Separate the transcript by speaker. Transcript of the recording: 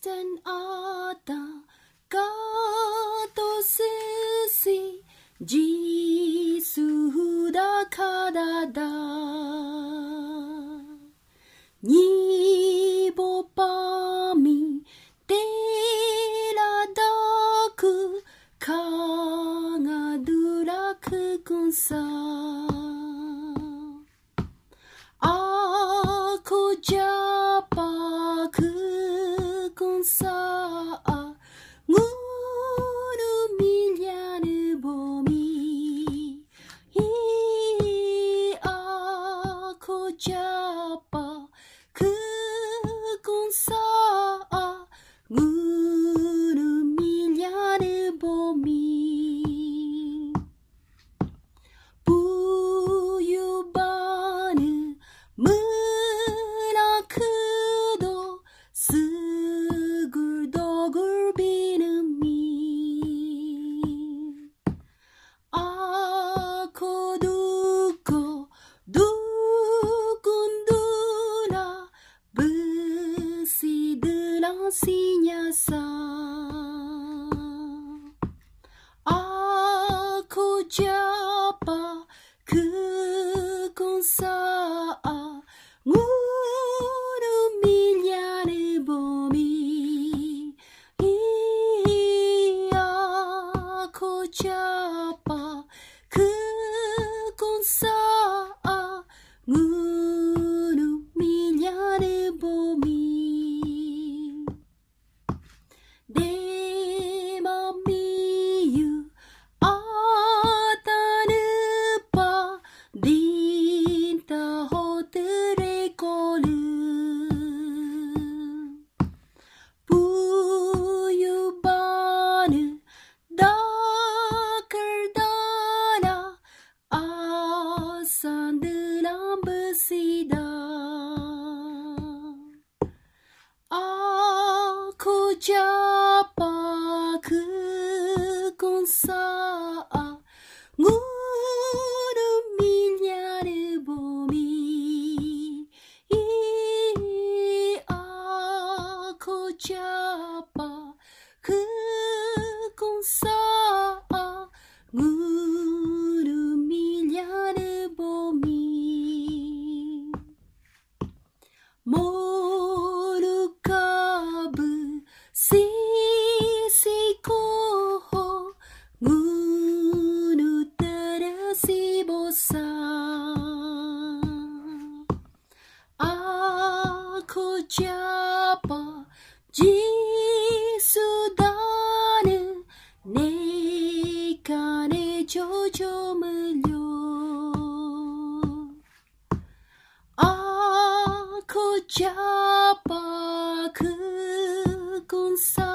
Speaker 1: Christ and art God. siapa ku kun sinya sa Ako japa kukon sa Nguru milyane bomi. Dakardana Asan dalam bersidang Aku モルカブシシコホグヌタラシボサアコジャポジスダネネカネジョジョムリョ siapa ku Sa.